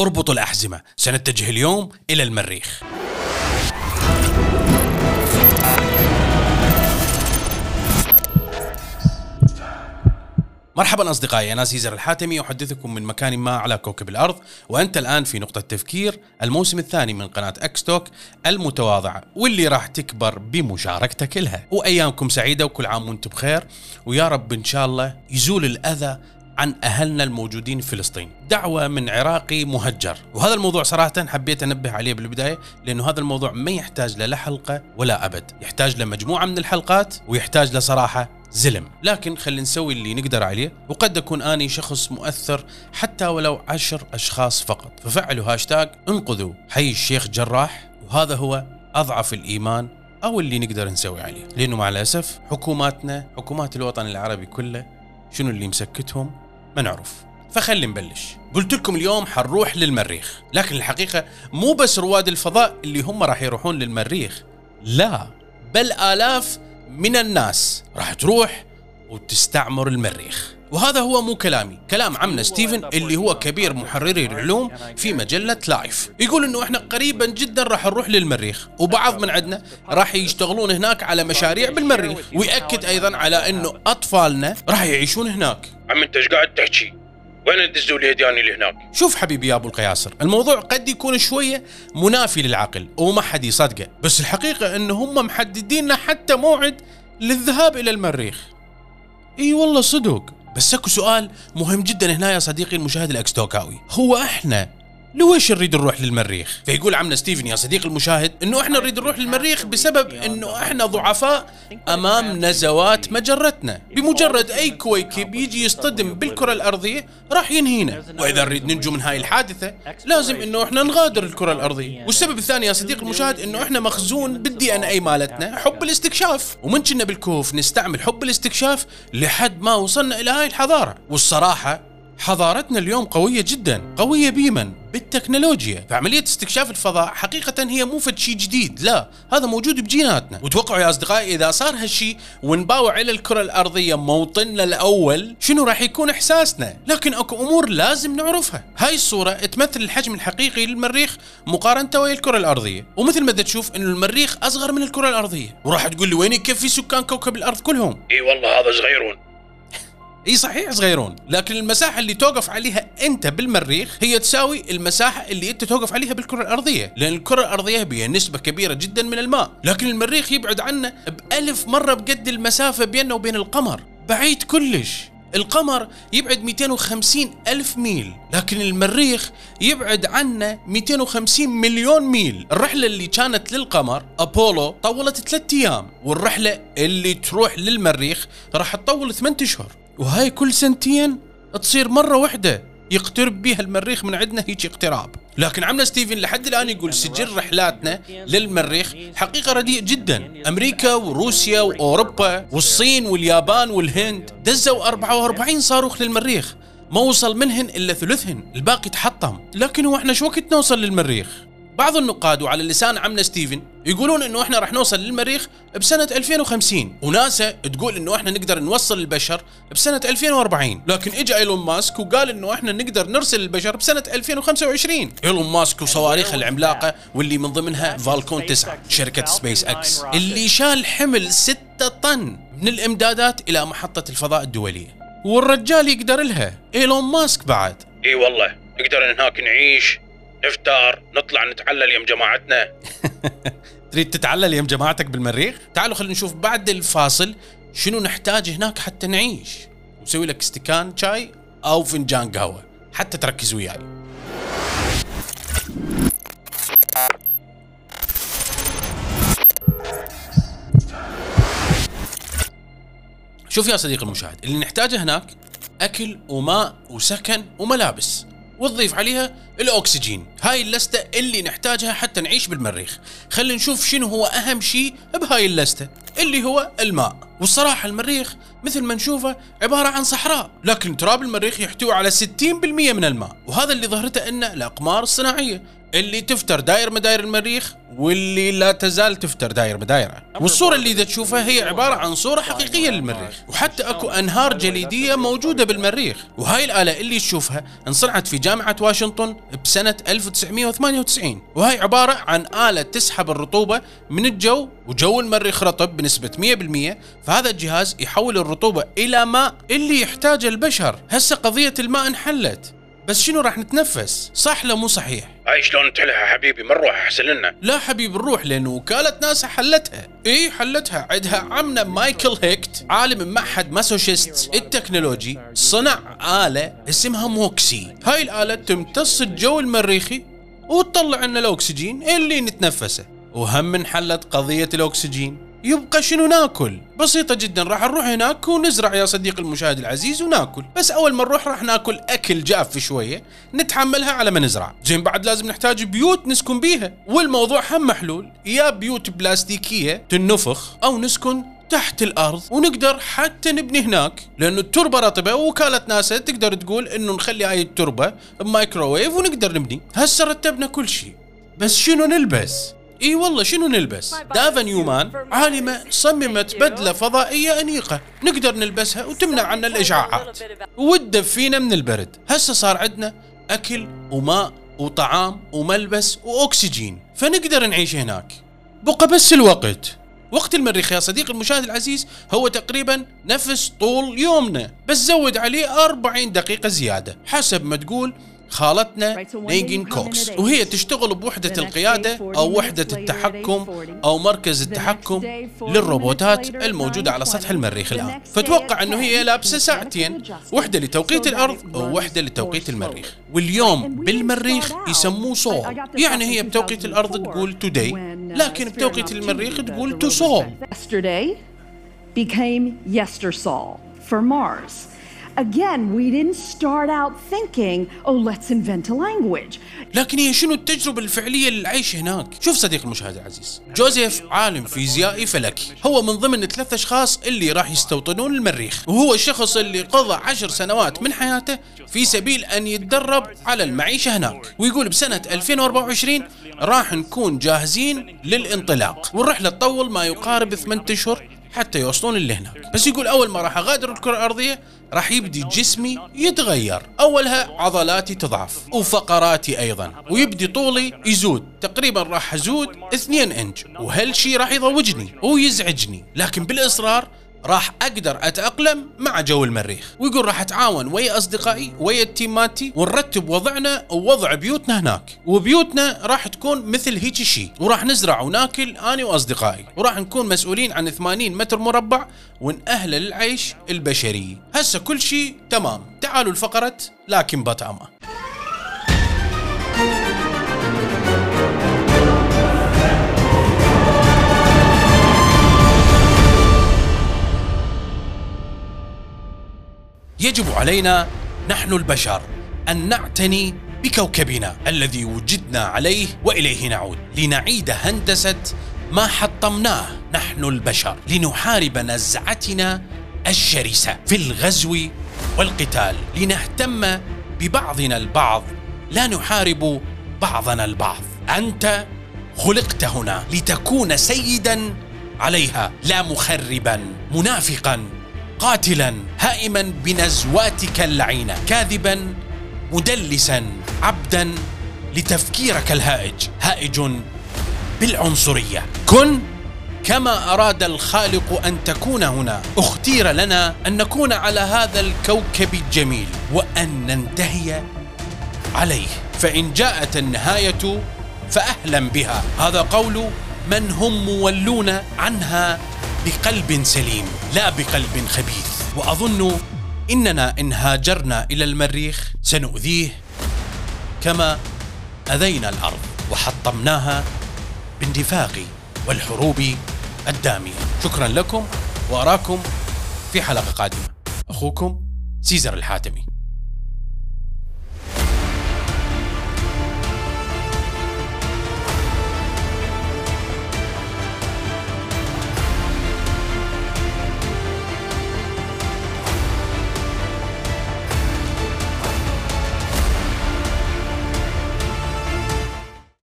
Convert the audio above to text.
اربطوا الأحزمة. سنتجه اليوم إلى المريخ. مرحبا أصدقائي أنا سيزر الحاتمي. أحدثكم من مكان ما على كوكب الأرض. وأنت الآن في نقطة تفكير الموسم الثاني من قناة إكستوك المتواضعه واللي راح تكبر بمشاركتك لها. وأيامكم سعيدة وكل عام وأنتم بخير. ويا رب إن شاء الله يزول الأذى عن أهلنا الموجودين في فلسطين. دعوة من عراقي مهجر. وهذا الموضوع صراحة حبيت أنبه عليه بالبداية لأنه هذا الموضوع ما يحتاج لا حلقة ولا أبد. يحتاج لمجموعه من الحلقات ويحتاج لصراحه زلم. لكن خلينا نسوي اللي نقدر عليه وقد أكون أني شخص مؤثر حتى ولو عشر أشخاص فقط. ففعلوا هاشتاج انقذوا. حي الشيخ جراح. وهذا هو أضعف الإيمان أو اللي نقدر نسوي عليه. لأنه مع الأسف حكوماتنا حكومات الوطن العربي كله شنو اللي مسكتهم؟ ما نعرف. فخلي نبلش. قلت لكم اليوم حنروح للمريخ. لكن الحقيقة مو بس رواد الفضاء اللي هم راح يروحون للمريخ. لا بل آلاف من الناس راح تروح وتستعمر المريخ. وهذا هو مو كلامي. كلام عمنا ستيفن اللي هو كبير محرري العلوم في مجلة لايف. يقول إنه إحنا قريبا جدا راح نروح للمريخ وبعض من عندنا راح يشتغلون هناك على مشاريع بالمريخ ويأكد أيضا على إنه أطفالنا راح يعيشون هناك. عم أنت إيش قاعد تحكي؟ وين تدزوا لي هدياني لهناك؟ شوف حبيبي يا أبو القياصر الموضوع قد يكون شوية منافي للعقل وما حد يصدقه. بس الحقيقة إنه هم محددين حتى موعد للذهاب إلى المريخ. إي والله صدق. بس اكو سؤال مهم جدا هنا يا صديقي المشاهد الاكستوكاوي هو إحنا لويش نريد نروح للمريخ؟ فيقول عمنا ستيفن يا صديقي المشاهد إنه إحنا نريد نروح للمريخ بسبب إنه إحنا ضعفاء امام نزوات مجرتنا، بمجرد أي كويكب يجي يصطدم بالكرة الأرضية راح ينهينا، وإذا نريد ننجو من هاي الحادثة لازم إنه إحنا نغادر الكرة الأرضية، والسبب الثاني يا صديقي المشاهد إنه إحنا مخزون بالدي إن اي مالتنا حب الاستكشاف، ومن كنا بالكهوف نستعمل حب الاستكشاف لحد ما وصلنا إلى هاي الحضارة، والصراحة حضارتنا اليوم قوية جدا قوية بيمن بالتكنولوجيا. فعملية استكشاف الفضاء حقيقة هي مو فد شيء جديد لا هذا موجود بجيناتنا. وتوقعوا يا أصدقائي إذا صار هالشيء ونباوع إلى الكرة الأرضية موطننا الأول شنو راح يكون إحساسنا؟ لكن أكو أمور لازم نعرفها. هاي الصورة تمثل الحجم الحقيقي للمريخ مقارنة ويا الكرة الأرضية. ومثل ما تشوف أنه المريخ أصغر من الكرة الأرضية. وراح تقول لي وين يكفي سكان كوكب الأرض كلهم؟ إي والله هذا صغيرون. إي صحيح صغيرون لكن المساحة اللي توقف عليها أنت بالمريخ هي تساوي المساحة اللي أنت توقف عليها بالكرة الأرضية لأن الكرة الأرضية بها نسبة كبيرة جدا من الماء لكن المريخ يبعد عنا بألف مرة بقد المسافة بيننا وبين القمر بعيد كلش. القمر يبعد 250 ألف ميل لكن المريخ يبعد عنا 250 مليون ميل. الرحلة اللي كانت للقمر أبولو طولت ثلاثة أيام والرحلة اللي تروح للمريخ راح تطول 8 أشهر. وهاي كل سنتين تصير مرة واحدة يقترب بها المريخ من عندنا هيك اقتراب. لكن عمنا ستيفن لحد الآن يقول سجل رحلاتنا للمريخ حقيقة رديء جدا. أمريكا وروسيا وأوروبا والصين واليابان والهند دزوا 44 صاروخ للمريخ. ما وصل منهن إلا ثلثهن. الباقي تحطم. لكن هو إحنا شو وقت نوصل للمريخ؟ بعض النقاد وعلى لسان عمنا ستيفن يقولون إنه إحنا راح نوصل للمريخ بسنة 2050 وناسا تقول إنه إحنا نقدر نوصل البشر بسنة 2040 لكن اجى إيلون ماسك وقال إنه إحنا نقدر نرسل البشر بسنة 2025 إيلون ماسك وصواريخه العملاقة واللي من ضمنها فالكون 9 شركة سبيس إكس اللي شال حمل 6 طن من الإمدادات إلى محطة الفضاء الدولية. والرجال يقدر لها. إيلون ماسك بعد. إي والله نقدر هناك نعيش نفتار نطلع نتعلل يم جماعتنا. تريد تتعلل يم جماعتك بالمريخ؟ تعالوا خلينا نشوف بعد الفاصل شنو نحتاج هناك حتى نعيش. نسوي لك استكان شاي أو فنجان قهوة. حتى تركز وياي. شوف يا صديقي المشاهد اللي نحتاجه هناك أكل وماء وسكن وملابس. وتضيف عليها الأكسجين. هاي اللستة اللي نحتاجها حتى نعيش بالمريخ. خلينا نشوف شنو هو أهم شيء بهاي اللستة اللي هو الماء. والصراحة المريخ مثل ما نشوفه عبارة عن صحراء لكن تراب المريخ يحتوي على 60% من الماء. وهذا اللي ظهرته إنه الأقمار الصناعية. اللي تفتر داير مداير المريخ واللي لا تزال تفتر داير مدايره. والصورة اللي إذا تشوفها هي عبارة عن صورة حقيقية للمريخ. وحتى أكو أنهار جليدية موجودة بالمريخ. وهاي الآلة اللي تشوفها انصنعت في جامعة واشنطن بسنة 1998 وهي عبارة عن آلة تسحب الرطوبة من الجو وجو المريخ رطب بنسبة 100% فهذا الجهاز يحول الرطوبة إلى ماء اللي يحتاجه البشر. هسه قضية الماء انحلت. بس شنو راح نتنفس؟ صح لا مو صحيح. هاي شلون نتحلها حبيبي؟ ما نروح أحسن لنا. لا حبيبي نروح لأن وكالة ناسا حلتها. اي حلتها. عندها عمنا مايكل هيكت عالم معهد ماساتشوستس التكنولوجي صنع آلة اسمها موكسي. هاي الآلة تمتص الجو المريخي وتطلع لنا الأكسجين اللي نتنفسه. وهم انحلت قضية الأكسجين. يبقى شنو ناكل؟ بسيطة جدا راح نروح هناك ونزرع يا صديقي المشاهد العزيز وناكل. بس أول ما نروح راح ناكل أكل جاف شوية نتحملها على ما نزرع. زين بعد لازم نحتاج بيوت نسكن بيها. والموضوع هم محلول. يا بيوت بلاستيكية تنفخ أو نسكن تحت الأرض ونقدر حتى نبني هناك. لأنه التربة رطبة ووكالة ناسا تقدر تقول إنه نخلي هاي التربة بمايكروويف ونقدر نبني. هسه رتبنا كل شيء. بس شنو نلبس؟ إي والله شنو نلبس؟ دافا نيومان عالمة صممت بدلة فضائية أنيقة. نقدر نلبسها وتمنع عنا الإشعاعات. وتدفينا من البرد. هسه صار عندنا أكل وماء وطعام وملبس وأكسجين. فنقدر نعيش هناك. بقى بس الوقت. وقت المريخ يا صديقي المشاهد العزيز هو تقريبا نفس طول يومنا. بس زود عليه 40 دقيقة زيادة. حسب ما تقول خالتنا نيجن كوكس. وهي تشتغل بوحدة القيادة أو وحدة التحكم أو مركز التحكم للروبوتات الموجودة على سطح المريخ الآن. فتوقع أنه هي لابسة ساعتين وحدة لتوقيت الأرض ووحدة لتوقيت المريخ. واليوم بالمريخ يسموه صول يعني هي بتوقيت الأرض تقول today لكن بتوقيت المريخ تقول to sol Yesterday became yestersol for Mars. Again, we didn't start out thinking, oh, let's invent a language. لكن هي شنو التجربة الفعلية للعيش هناك؟ شوف صديق المشاهد العزيز، جوزيف عالم فيزيائي فلكي، هو من ضمن ثلاث أشخاص اللي راح يستوطنون المريخ، وهو الشخص اللي قضى عشر سنوات من حياته في سبيل أن يتدرب على المعيشة هناك، ويقول بسنة 2024 راح نكون جاهزين للانطلاق، والرحلة تطول ما يقارب 8 أشهر حتى يوصلون اللي هناك بس يقول أول ما راح أغادر الكرة الأرضية راح يبدي جسمي يتغير. أولها عضلاتي تضعف وفقراتي أيضا. ويبدي طولي يزود. تقريبا راح أزود 2 انج وهالشي راح يضوجني ويزعجني. لكن بالإصرار راح أقدر أتأقلم مع جو المريخ. ويقول راح أتعاون ويا أصدقائي ويا التيماتي ونرتب وضعنا ووضع بيوتنا هناك. وبيوتنا راح تكون مثل هيك شيء وراح نزرع وناكل أنا وأصدقائي. وراح نكون مسؤولين عن 80 متر مربع ونأهل للعيش البشري. هسه كل شيء تمام. تعالوا الفقرة لكن بطعمه يجب علينا نحن البشر أن نعتني بكوكبنا الذي وجدنا عليه وإليه نعود لنعيد هندسة ما حطمناه نحن البشر لنحارب نزعتنا الشرسة في الغزو والقتال لنهتم ببعضنا البعض لا نحارب بعضنا البعض. أنت خلقت هنا لتكون سيدا عليها لا مخربا منافقا. قاتلا هائما بنزواتك اللعينة كاذبا مدلسا عبدا لتفكيرك الهائج هائج بالعنصرية. كن كما أراد الخالق أن تكون هنا. أختير لنا أن نكون على هذا الكوكب الجميل وأن ننتهي عليه. فإن جاءت النهاية فاهلا بها. هذا قول من هم مولون عنها بقلب سليم لا بقلب خبيث. وأظن إننا إن هاجرنا إلى المريخ سنؤذيه كما أذينا الأرض وحطمناها بالنفاق والحروب الدامية. شكرا لكم وأراكم في حلقة قادمة. أخوكم سيزر الحاتمي.